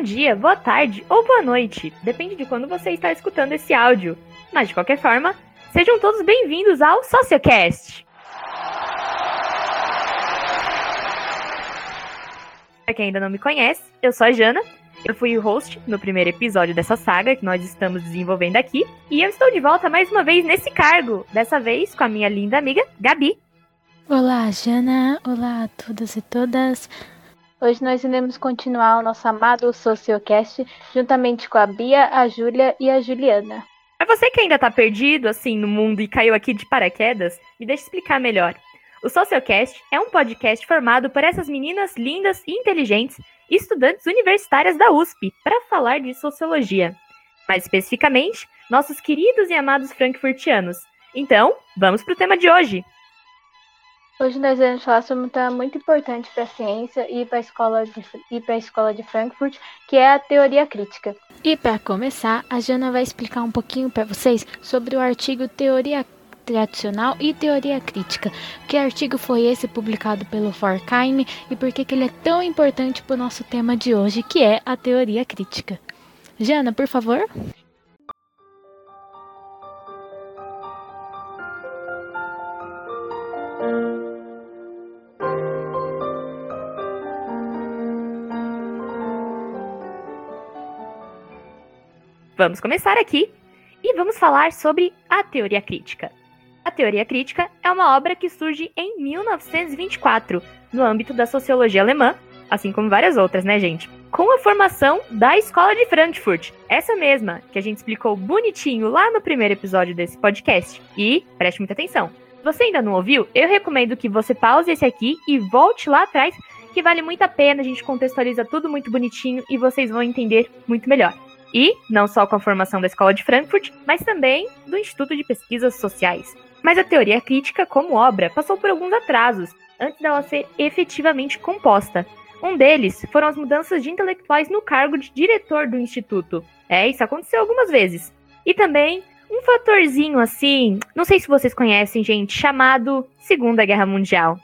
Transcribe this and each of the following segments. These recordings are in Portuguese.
bom dia, boa tarde ou boa noite, depende de quando você está escutando esse áudio. Mas de qualquer forma, sejam todos bem-vindos ao Sociocast. Para quem ainda não me conhece, eu sou a Jana, eu fui o host no primeiro episódio dessa saga que nós estamos desenvolvendo aqui, e eu estou de volta mais uma vez nesse cargo, dessa vez com a minha linda amiga Gabi. Olá, Jana. Olá a todos e todas. Hoje nós iremos continuar o nosso amado Sociocast juntamente com a Bia, a Júlia e a Juliana. Para você que ainda tá perdido assim no mundo e caiu aqui de paraquedas, me deixa explicar melhor. O Sociocast é um podcast formado por essas meninas lindas e inteligentes, estudantes universitárias da USP, para falar de sociologia. Mais especificamente, nossos queridos e amados frankfurtianos. Então, vamos pro tema de hoje. Hoje nós vamos falar sobre um tema muito importante para a ciência e para a escola de e para a escola de Frankfurt, que é a teoria crítica. E para começar, a Jana vai explicar um pouquinho para vocês sobre o artigo Teoria Tradicional e Teoria Crítica. Que artigo foi esse publicado pelo Forkheim e por que, que ele é tão importante para o nosso tema de hoje, que é a teoria crítica. Jana, por favor. Vamos começar aqui e vamos falar sobre a teoria crítica. A teoria crítica é uma obra que surge em 1924, no âmbito da sociologia alemã, assim como várias outras, né, gente? Com a formação da Escola de Frankfurt, essa mesma que a gente explicou bonitinho lá no primeiro episódio desse podcast. E preste muita atenção. Você ainda não ouviu, eu recomendo que você pause esse aqui e volte lá atrás, que vale muito a pena, a gente contextualiza tudo muito bonitinho e vocês vão entender muito melhor. E não só com a formação da Escola de Frankfurt, mas também do Instituto de Pesquisas Sociais. Mas a teoria crítica, como obra, passou por alguns atrasos antes dela ser efetivamente composta. Um deles foram as mudanças de intelectuais no cargo de diretor do instituto. É, isso aconteceu algumas vezes. E também um fatorzinho assim, não sei se vocês conhecem, gente, chamado Segunda Guerra Mundial.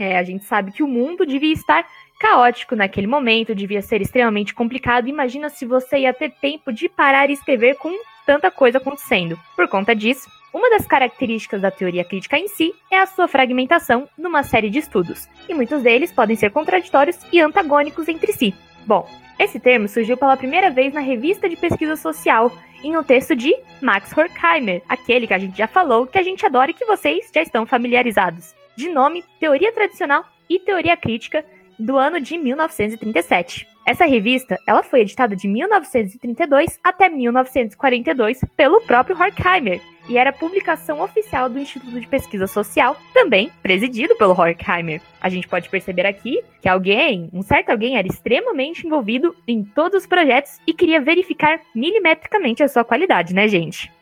É, a gente sabe que o mundo devia estar caótico naquele momento, devia ser extremamente complicado. Imagina se você ia ter tempo de parar e escrever com tanta coisa acontecendo. Por conta disso, uma das características da teoria crítica em si é a sua fragmentação numa série de estudos, e muitos deles podem ser contraditórios e antagônicos entre si. Bom, esse termo surgiu pela primeira vez na Revista de Pesquisa Social, em um texto de Max Horkheimer, aquele que a gente já falou, que a gente adora e que vocês já estão familiarizados. De nome Teoria Tradicional e Teoria Crítica, do ano de 1937. Essa revista, ela foi editada de 1932 até 1942 pelo próprio Horkheimer e era publicação oficial do Instituto de Pesquisa Social, também presidido pelo Horkheimer. A gente pode perceber aqui que alguém, um certo alguém, era extremamente envolvido em todos os projetos e queria verificar milimetricamente a sua qualidade, né, gente?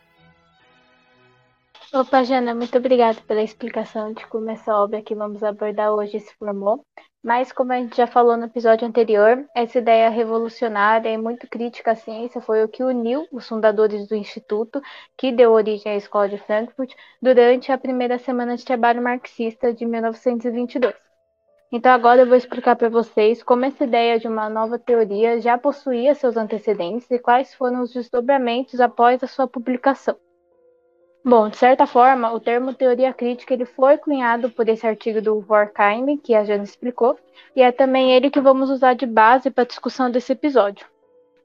Opa, Jana, muito obrigada pela explicação de como essa obra que vamos abordar hoje se formou. Mas, como a gente já falou no episódio anterior, essa ideia revolucionária e muito crítica à ciência foi o que uniu os fundadores do Instituto, que deu origem à Escola de Frankfurt, durante a primeira semana de trabalho marxista de 1922. Então, agora eu vou explicar para vocês como essa ideia de uma nova teoria já possuía seus antecedentes e quais foram os desdobramentos após a sua publicação. Bom, de certa forma, o termo teoria crítica ele foi cunhado por esse artigo do Horkheim, que a Jana explicou, e é também ele que vamos usar de base para a discussão desse episódio.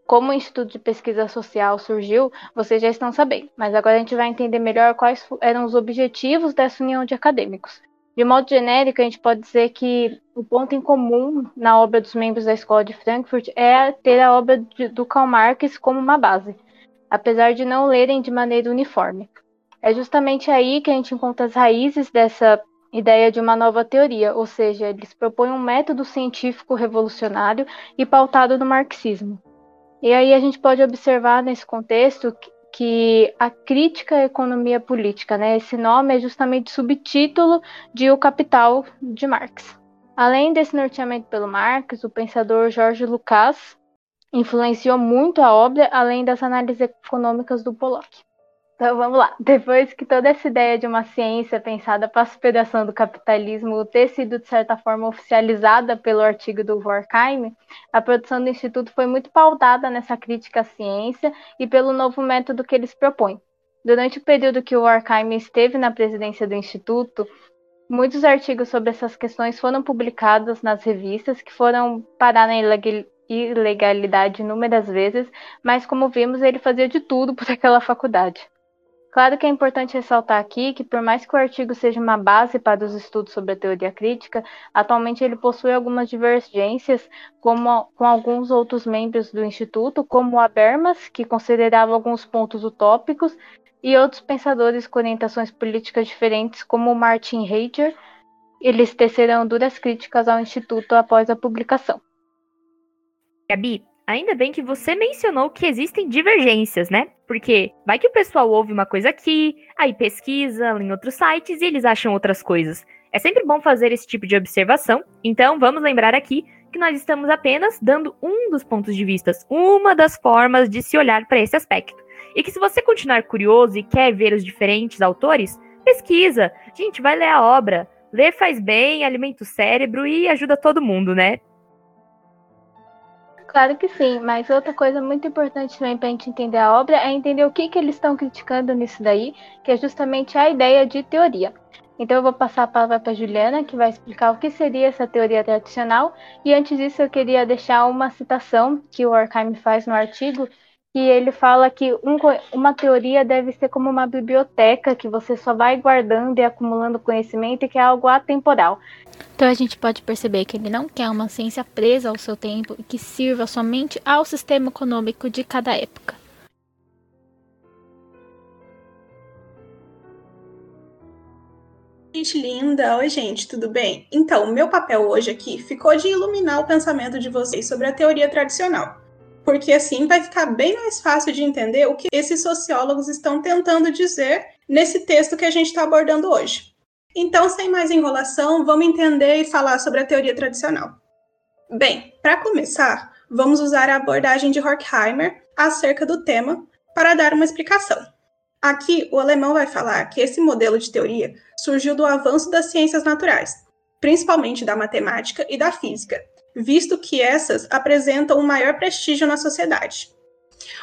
Como o Instituto de Pesquisa Social surgiu, vocês já estão sabendo, mas agora a gente vai entender melhor quais eram os objetivos dessa união de acadêmicos. De modo genérico, a gente pode dizer que o ponto em comum na obra dos membros da Escola de Frankfurt é ter a obra de, do Karl Marx como uma base, apesar de não lerem de maneira uniforme. É justamente aí que a gente encontra as raízes dessa ideia de uma nova teoria, ou seja, eles propõem um método científico revolucionário e pautado no marxismo. E aí a gente pode observar nesse contexto que a crítica à economia política, né, esse nome é justamente subtítulo de O Capital de Marx. Além desse norteamento pelo Marx, o pensador Jorge Lucas influenciou muito a obra, além das análises econômicas do Pollock. Então vamos lá. Depois que toda essa ideia de uma ciência pensada para a superação do capitalismo ter sido, de certa forma, oficializada pelo artigo do Horkheim, a produção do Instituto foi muito pautada nessa crítica à ciência e pelo novo método que eles propõem. Durante o período que o Horkheim esteve na presidência do Instituto, muitos artigos sobre essas questões foram publicados nas revistas, que foram parar na ilegalidade inúmeras vezes, mas como vimos, ele fazia de tudo por aquela faculdade. Claro que é importante ressaltar aqui que, por mais que o artigo seja uma base para os estudos sobre a teoria crítica, atualmente ele possui algumas divergências como, com alguns outros membros do Instituto, como Habermas, que considerava alguns pontos utópicos, e outros pensadores com orientações políticas diferentes, como Martin Heidegger. Eles tecerão duras críticas ao Instituto após a publicação. Gabi, Ainda bem que você mencionou que existem divergências, né? Porque vai que o pessoal ouve uma coisa aqui, aí pesquisa em outros sites e eles acham outras coisas. É sempre bom fazer esse tipo de observação, então vamos lembrar aqui que nós estamos apenas dando um dos pontos de vista, uma das formas de se olhar para esse aspecto. E que se você continuar curioso e quer ver os diferentes autores, pesquisa. Gente, vai ler a obra. Ler faz bem, alimenta o cérebro e ajuda todo mundo, né? Claro que sim, mas outra coisa muito importante também para a gente entender a obra é entender o que, que eles estão criticando nisso daí, que é justamente a ideia de teoria. Então eu vou passar a palavra para Juliana, que vai explicar o que seria essa teoria tradicional. E antes disso, eu queria deixar uma citação que o Horkheim faz no artigo, que ele fala que um, uma teoria deve ser como uma biblioteca que você só vai guardando e acumulando conhecimento e que é algo atemporal. Então a gente pode perceber que ele não quer uma ciência presa ao seu tempo e que sirva somente ao sistema econômico de cada época. Gente linda! Oi, gente, tudo bem? Então, o meu papel hoje aqui ficou de iluminar o pensamento de vocês sobre a teoria tradicional porque assim vai ficar bem mais fácil de entender o que esses sociólogos estão tentando dizer nesse texto que a gente está abordando hoje. Então, sem mais enrolação, vamos entender e falar sobre a teoria tradicional. Bem, para começar, vamos usar a abordagem de Horkheimer acerca do tema para dar uma explicação. Aqui, o alemão vai falar que esse modelo de teoria surgiu do avanço das ciências naturais, principalmente da matemática e da física, visto que essas apresentam um maior prestígio na sociedade.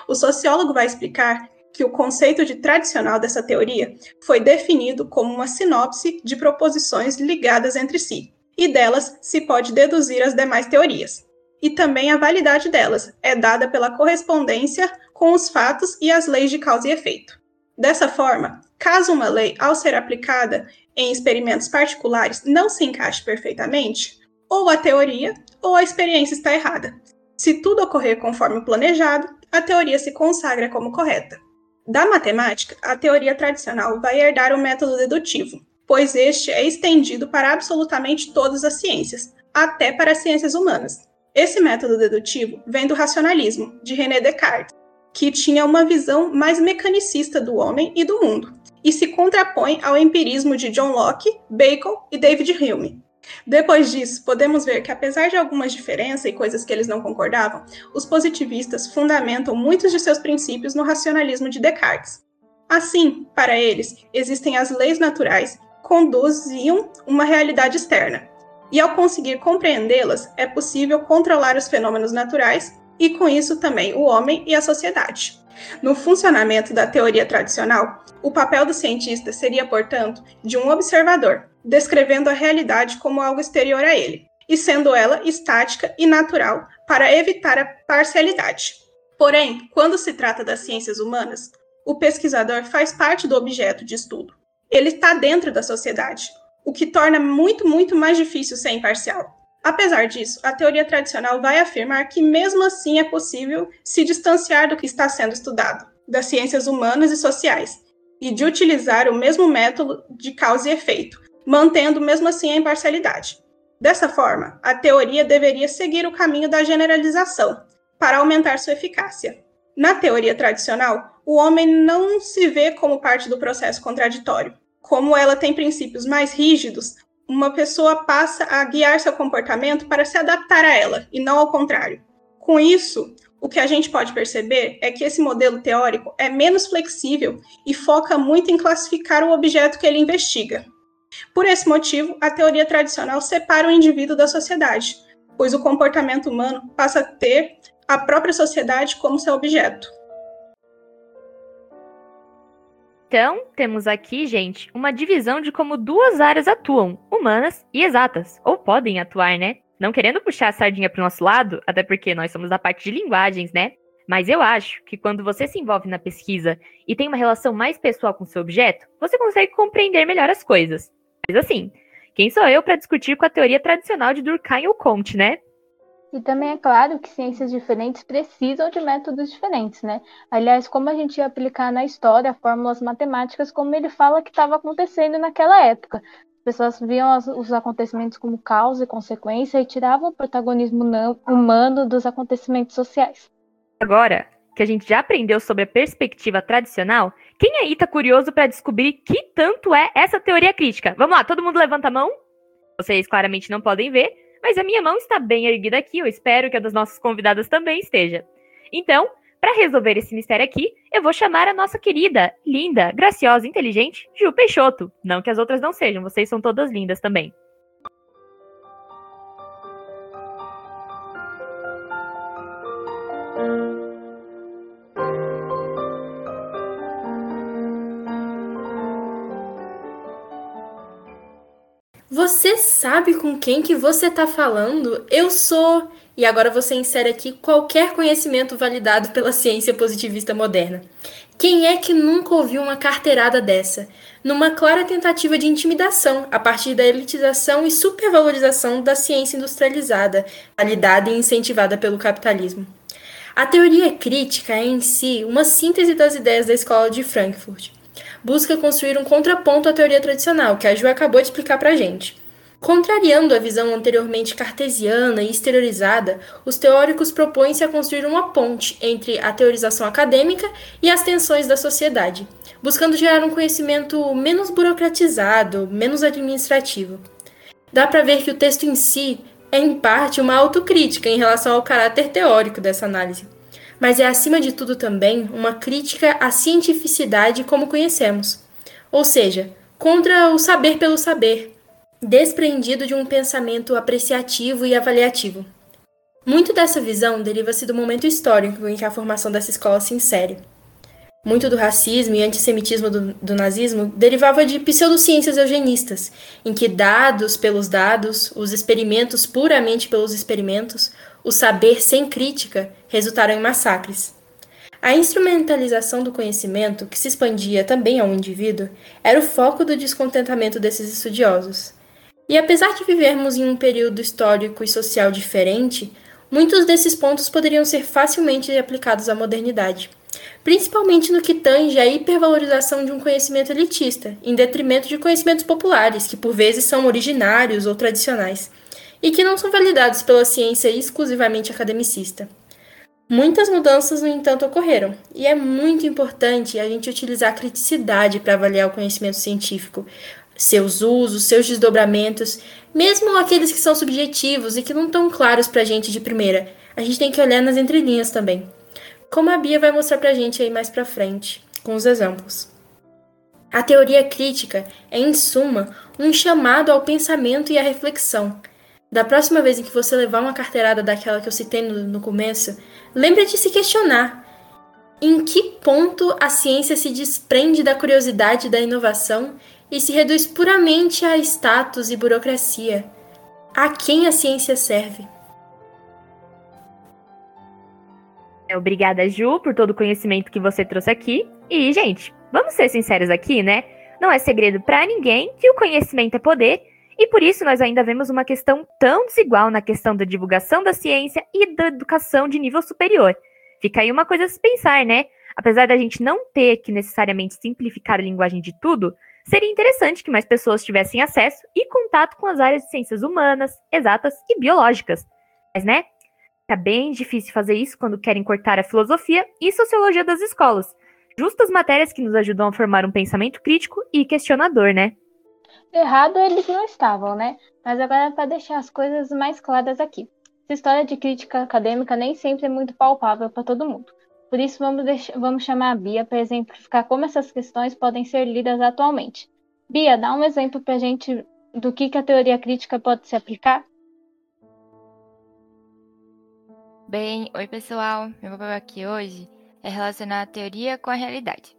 O sociólogo vai explicar que o conceito de tradicional dessa teoria foi definido como uma sinopse de proposições ligadas entre si, e delas se pode deduzir as demais teorias. E também a validade delas é dada pela correspondência com os fatos e as leis de causa e efeito. Dessa forma, caso uma lei, ao ser aplicada em experimentos particulares, não se encaixe perfeitamente, ou a teoria ou a experiência está errada. Se tudo ocorrer conforme o planejado, a teoria se consagra como correta. Da matemática, a teoria tradicional vai herdar o método dedutivo, pois este é estendido para absolutamente todas as ciências, até para as ciências humanas. Esse método dedutivo vem do racionalismo, de René Descartes, que tinha uma visão mais mecanicista do homem e do mundo, e se contrapõe ao empirismo de John Locke, Bacon e David Hume. Depois disso, podemos ver que, apesar de algumas diferenças e coisas que eles não concordavam, os positivistas fundamentam muitos de seus princípios no racionalismo de Descartes. Assim, para eles, existem as leis naturais que conduziam uma realidade externa, e ao conseguir compreendê-las, é possível controlar os fenômenos naturais e, com isso, também o homem e a sociedade. No funcionamento da teoria tradicional, o papel do cientista seria, portanto, de um observador, descrevendo a realidade como algo exterior a ele, e sendo ela estática e natural para evitar a parcialidade. Porém, quando se trata das ciências humanas, o pesquisador faz parte do objeto de estudo. Ele está dentro da sociedade, o que torna muito, muito mais difícil ser imparcial. Apesar disso, a teoria tradicional vai afirmar que, mesmo assim, é possível se distanciar do que está sendo estudado, das ciências humanas e sociais, e de utilizar o mesmo método de causa e efeito, mantendo mesmo assim a imparcialidade. Dessa forma, a teoria deveria seguir o caminho da generalização, para aumentar sua eficácia. Na teoria tradicional, o homem não se vê como parte do processo contraditório. Como ela tem princípios mais rígidos, uma pessoa passa a guiar seu comportamento para se adaptar a ela, e não ao contrário. Com isso, o que a gente pode perceber é que esse modelo teórico é menos flexível e foca muito em classificar o objeto que ele investiga. Por esse motivo, a teoria tradicional separa o indivíduo da sociedade, pois o comportamento humano passa a ter a própria sociedade como seu objeto. Então, temos aqui, gente, uma divisão de como duas áreas atuam, humanas e exatas, ou podem atuar, né? Não querendo puxar a sardinha para o nosso lado, até porque nós somos da parte de linguagens, né? Mas eu acho que quando você se envolve na pesquisa e tem uma relação mais pessoal com seu objeto, você consegue compreender melhor as coisas. Mas assim, quem sou eu para discutir com a teoria tradicional de Durkheim ou Comte, né? E também é claro que ciências diferentes precisam de métodos diferentes, né? Aliás, como a gente ia aplicar na história fórmulas matemáticas, como ele fala que estava acontecendo naquela época. As pessoas viam os acontecimentos como causa e consequência e tiravam o protagonismo humano dos acontecimentos sociais. Agora que a gente já aprendeu sobre a perspectiva tradicional, quem aí está curioso para descobrir que tanto é essa teoria crítica? Vamos lá, todo mundo levanta a mão? Vocês claramente não podem ver, mas a minha mão está bem erguida aqui, eu espero que a das nossas convidadas também esteja. Então, para resolver esse mistério aqui, eu vou chamar a nossa querida, linda, graciosa, inteligente Ju Peixoto. Não que as outras não sejam, vocês são todas lindas também. Você sabe com quem que você está falando? Eu sou. E agora você insere aqui qualquer conhecimento validado pela ciência positivista moderna. Quem é que nunca ouviu uma carteirada dessa? Numa clara tentativa de intimidação, a partir da elitização e supervalorização da ciência industrializada, validada e incentivada pelo capitalismo. A teoria crítica é em si uma síntese das ideias da escola de Frankfurt. Busca construir um contraponto à teoria tradicional, que a Ju acabou de explicar pra gente. Contrariando a visão anteriormente cartesiana e exteriorizada, os teóricos propõem-se a construir uma ponte entre a teorização acadêmica e as tensões da sociedade, buscando gerar um conhecimento menos burocratizado, menos administrativo. Dá para ver que o texto em si é, em parte, uma autocrítica em relação ao caráter teórico dessa análise, mas é, acima de tudo, também uma crítica à cientificidade como conhecemos, ou seja, contra o saber pelo saber desprendido de um pensamento apreciativo e avaliativo. Muito dessa visão deriva-se do momento histórico em que a formação dessa escola se insere. Muito do racismo e antissemitismo do, do nazismo derivava de pseudociências eugenistas, em que dados pelos dados, os experimentos puramente pelos experimentos, o saber sem crítica resultaram em massacres. A instrumentalização do conhecimento, que se expandia também ao indivíduo, era o foco do descontentamento desses estudiosos. E apesar de vivermos em um período histórico e social diferente, muitos desses pontos poderiam ser facilmente aplicados à modernidade, principalmente no que tange à hipervalorização de um conhecimento elitista, em detrimento de conhecimentos populares, que por vezes são originários ou tradicionais, e que não são validados pela ciência exclusivamente academicista. Muitas mudanças, no entanto, ocorreram, e é muito importante a gente utilizar a criticidade para avaliar o conhecimento científico, seus usos, seus desdobramentos, mesmo aqueles que são subjetivos e que não estão claros para a gente de primeira. A gente tem que olhar nas entrelinhas também. Como a Bia vai mostrar para a gente aí mais para frente, com os exemplos. A teoria crítica é, em suma, um chamado ao pensamento e à reflexão. Da próxima vez em que você levar uma carteirada daquela que eu citei no, no começo, lembre de se questionar. Em que ponto a ciência se desprende da curiosidade da inovação e se reduz puramente a status e burocracia. A quem a ciência serve? É, obrigada, Ju, por todo o conhecimento que você trouxe aqui. E, gente, vamos ser sinceros aqui, né? Não é segredo para ninguém que o conhecimento é poder, e por isso nós ainda vemos uma questão tão desigual na questão da divulgação da ciência e da educação de nível superior. Fica aí uma coisa a se pensar, né? Apesar da gente não ter que necessariamente simplificar a linguagem de tudo, seria interessante que mais pessoas tivessem acesso e contato com as áreas de ciências humanas, exatas e biológicas. Mas, né? Tá bem difícil fazer isso quando querem cortar a filosofia e sociologia das escolas. Justas matérias que nos ajudam a formar um pensamento crítico e questionador, né? Errado eles não estavam, né? Mas agora para deixar as coisas mais claras aqui. Essa história de crítica acadêmica nem sempre é muito palpável para todo mundo. Por isso, vamos, deixar, vamos chamar a Bia para exemplificar como essas questões podem ser lidas atualmente. Bia, dá um exemplo para a gente do que, que a teoria crítica pode se aplicar? Bem, oi pessoal, meu papel aqui hoje é relacionar a teoria com a realidade.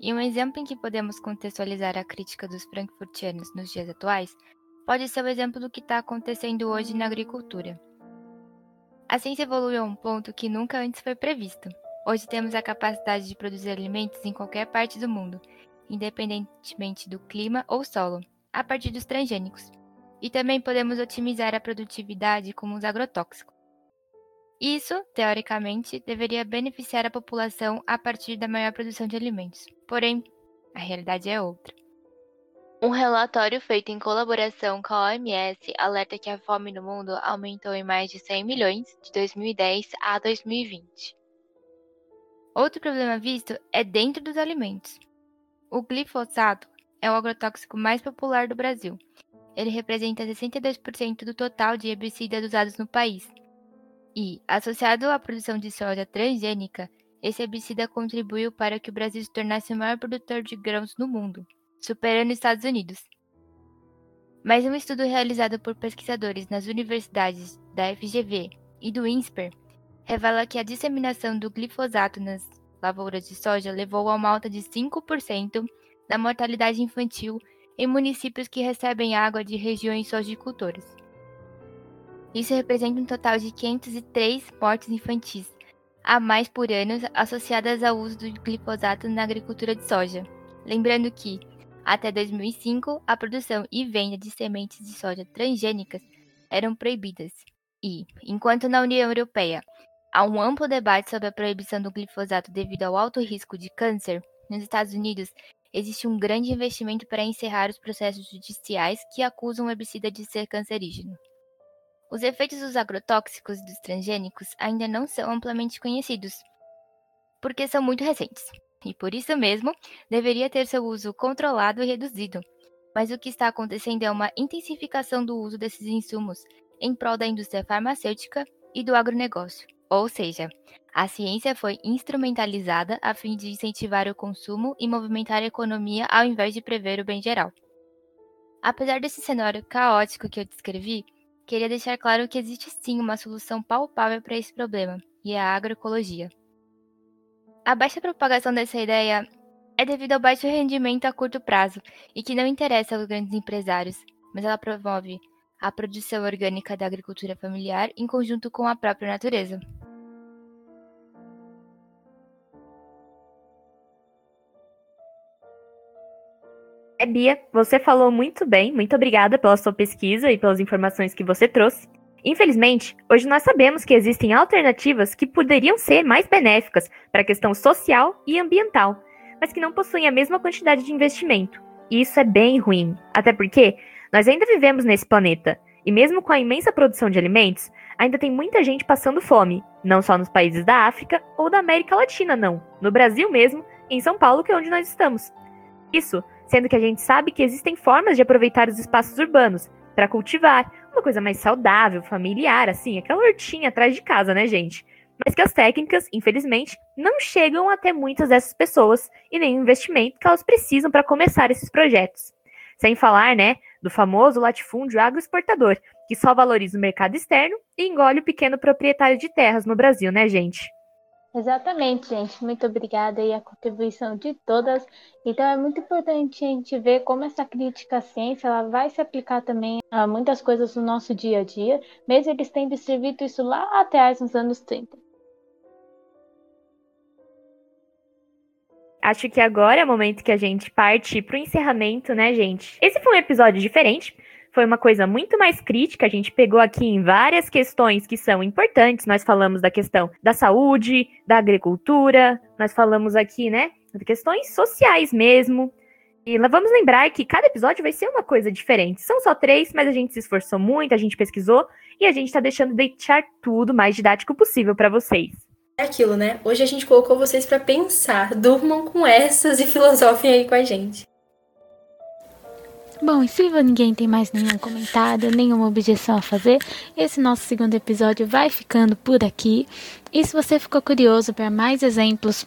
E um exemplo em que podemos contextualizar a crítica dos frankfurtianos nos dias atuais pode ser o exemplo do que está acontecendo hoje na agricultura. A ciência evoluiu a um ponto que nunca antes foi previsto. Hoje temos a capacidade de produzir alimentos em qualquer parte do mundo, independentemente do clima ou solo, a partir dos transgênicos. E também podemos otimizar a produtividade com os agrotóxicos. Isso, teoricamente, deveria beneficiar a população a partir da maior produção de alimentos. Porém, a realidade é outra. Um relatório feito em colaboração com a OMS alerta que a fome no mundo aumentou em mais de 100 milhões de 2010 a 2020. Outro problema visto é dentro dos alimentos. O glifosato é o agrotóxico mais popular do Brasil. Ele representa 62% do total de herbicidas usados no país. E, associado à produção de soja transgênica, esse herbicida contribuiu para que o Brasil se tornasse o maior produtor de grãos no mundo, superando os Estados Unidos. Mas um estudo realizado por pesquisadores nas universidades da FGV e do INSPER revela que a disseminação do glifosato nas lavouras de soja levou a uma alta de 5% da mortalidade infantil em municípios que recebem água de regiões sojicultoras. Isso representa um total de 503 mortes infantis a mais por ano associadas ao uso do glifosato na agricultura de soja. Lembrando que, até 2005, a produção e venda de sementes de soja transgênicas eram proibidas. E, enquanto na União Europeia Há um amplo debate sobre a proibição do glifosato devido ao alto risco de câncer. Nos Estados Unidos, existe um grande investimento para encerrar os processos judiciais que acusam o herbicida de ser cancerígeno. Os efeitos dos agrotóxicos e dos transgênicos ainda não são amplamente conhecidos, porque são muito recentes, e por isso mesmo deveria ter seu uso controlado e reduzido. Mas o que está acontecendo é uma intensificação do uso desses insumos em prol da indústria farmacêutica e do agronegócio. Ou seja, a ciência foi instrumentalizada a fim de incentivar o consumo e movimentar a economia ao invés de prever o bem geral. Apesar desse cenário caótico que eu descrevi, queria deixar claro que existe sim uma solução palpável para esse problema, e é a agroecologia. A baixa propagação dessa ideia é devido ao baixo rendimento a curto prazo e que não interessa aos grandes empresários, mas ela promove a produção orgânica da agricultura familiar em conjunto com a própria natureza. É, Bia, você falou muito bem. Muito obrigada pela sua pesquisa e pelas informações que você trouxe. Infelizmente, hoje nós sabemos que existem alternativas que poderiam ser mais benéficas para a questão social e ambiental, mas que não possuem a mesma quantidade de investimento. E isso é bem ruim, até porque nós ainda vivemos nesse planeta, e mesmo com a imensa produção de alimentos, ainda tem muita gente passando fome, não só nos países da África ou da América Latina, não, no Brasil mesmo, em São Paulo, que é onde nós estamos. Isso sendo que a gente sabe que existem formas de aproveitar os espaços urbanos para cultivar uma coisa mais saudável, familiar, assim, aquela hortinha atrás de casa, né, gente? Mas que as técnicas, infelizmente, não chegam até muitas dessas pessoas e nem o investimento que elas precisam para começar esses projetos. Sem falar, né, do famoso latifúndio agroexportador, que só valoriza o mercado externo e engole o pequeno proprietário de terras no Brasil, né, gente? Exatamente, gente. Muito obrigada aí a contribuição de todas. Então é muito importante a gente ver como essa crítica à ciência ela vai se aplicar também a muitas coisas no nosso dia a dia, mesmo eles tendo escrevido isso lá atrás nos anos 30. Acho que agora é o momento que a gente parte para o encerramento, né, gente? Esse foi um episódio diferente, foi uma coisa muito mais crítica. A gente pegou aqui em várias questões que são importantes. Nós falamos da questão da saúde, da agricultura, nós falamos aqui, né, de questões sociais mesmo. E vamos lembrar que cada episódio vai ser uma coisa diferente. São só três, mas a gente se esforçou muito, a gente pesquisou e a gente está deixando deixar tudo mais didático possível para vocês. É aquilo, né? Hoje a gente colocou vocês para pensar. Durmam com essas e filosofem aí com a gente. Bom, e se ninguém tem mais nenhum comentário, nenhuma objeção a fazer, esse nosso segundo episódio vai ficando por aqui. E se você ficou curioso para mais exemplos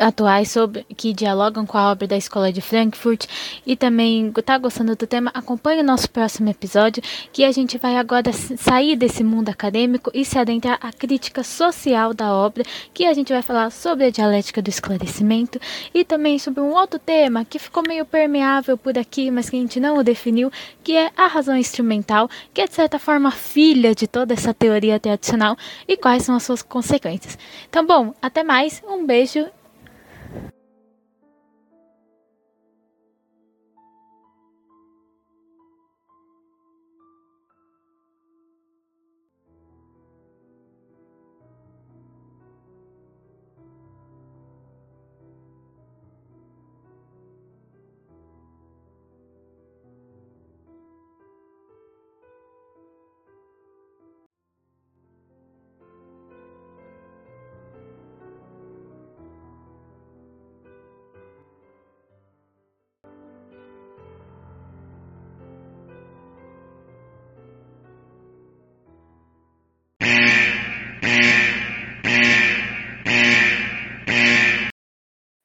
atuais sobre que dialogam com a obra da Escola de Frankfurt e também está gostando do tema, acompanhe o nosso próximo episódio, que a gente vai agora sair desse mundo acadêmico e se adentrar à crítica social da obra, que a gente vai falar sobre a dialética do esclarecimento e também sobre um outro tema que ficou meio permeável por aqui, mas que a gente não o definiu, que é a razão instrumental, que é de certa forma filha de toda essa teoria tradicional e quais são as suas consequências. Então, bom, até mais, um beijo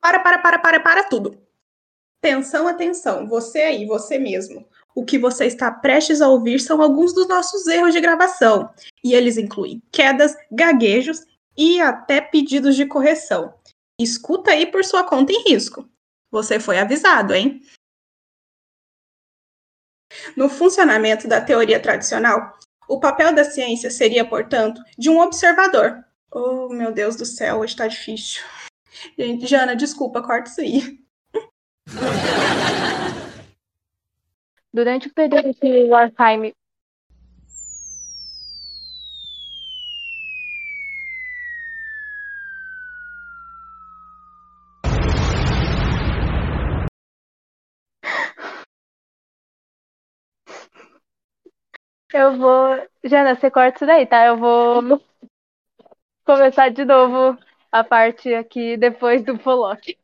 Para, para, para, para, para tudo. Atenção, atenção, você aí, você mesmo. O que você está prestes a ouvir são alguns dos nossos erros de gravação, e eles incluem quedas, gaguejos e até pedidos de correção. Escuta aí por sua conta em risco. Você foi avisado, hein? No funcionamento da teoria tradicional, o papel da ciência seria, portanto, de um observador. Oh, meu Deus do céu, hoje está difícil. Gente, Jana, desculpa, corta isso aí. Durante o período que Warheim Eu vou. Jana, você corta isso daí, tá? Eu vou começar de novo a parte aqui depois do Pollock.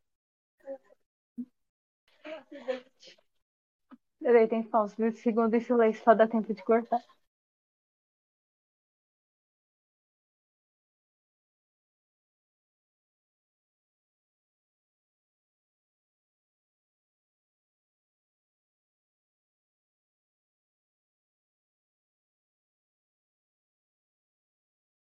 Peraí, tem uns 20 segundos de silêncio, só dá tempo de cortar.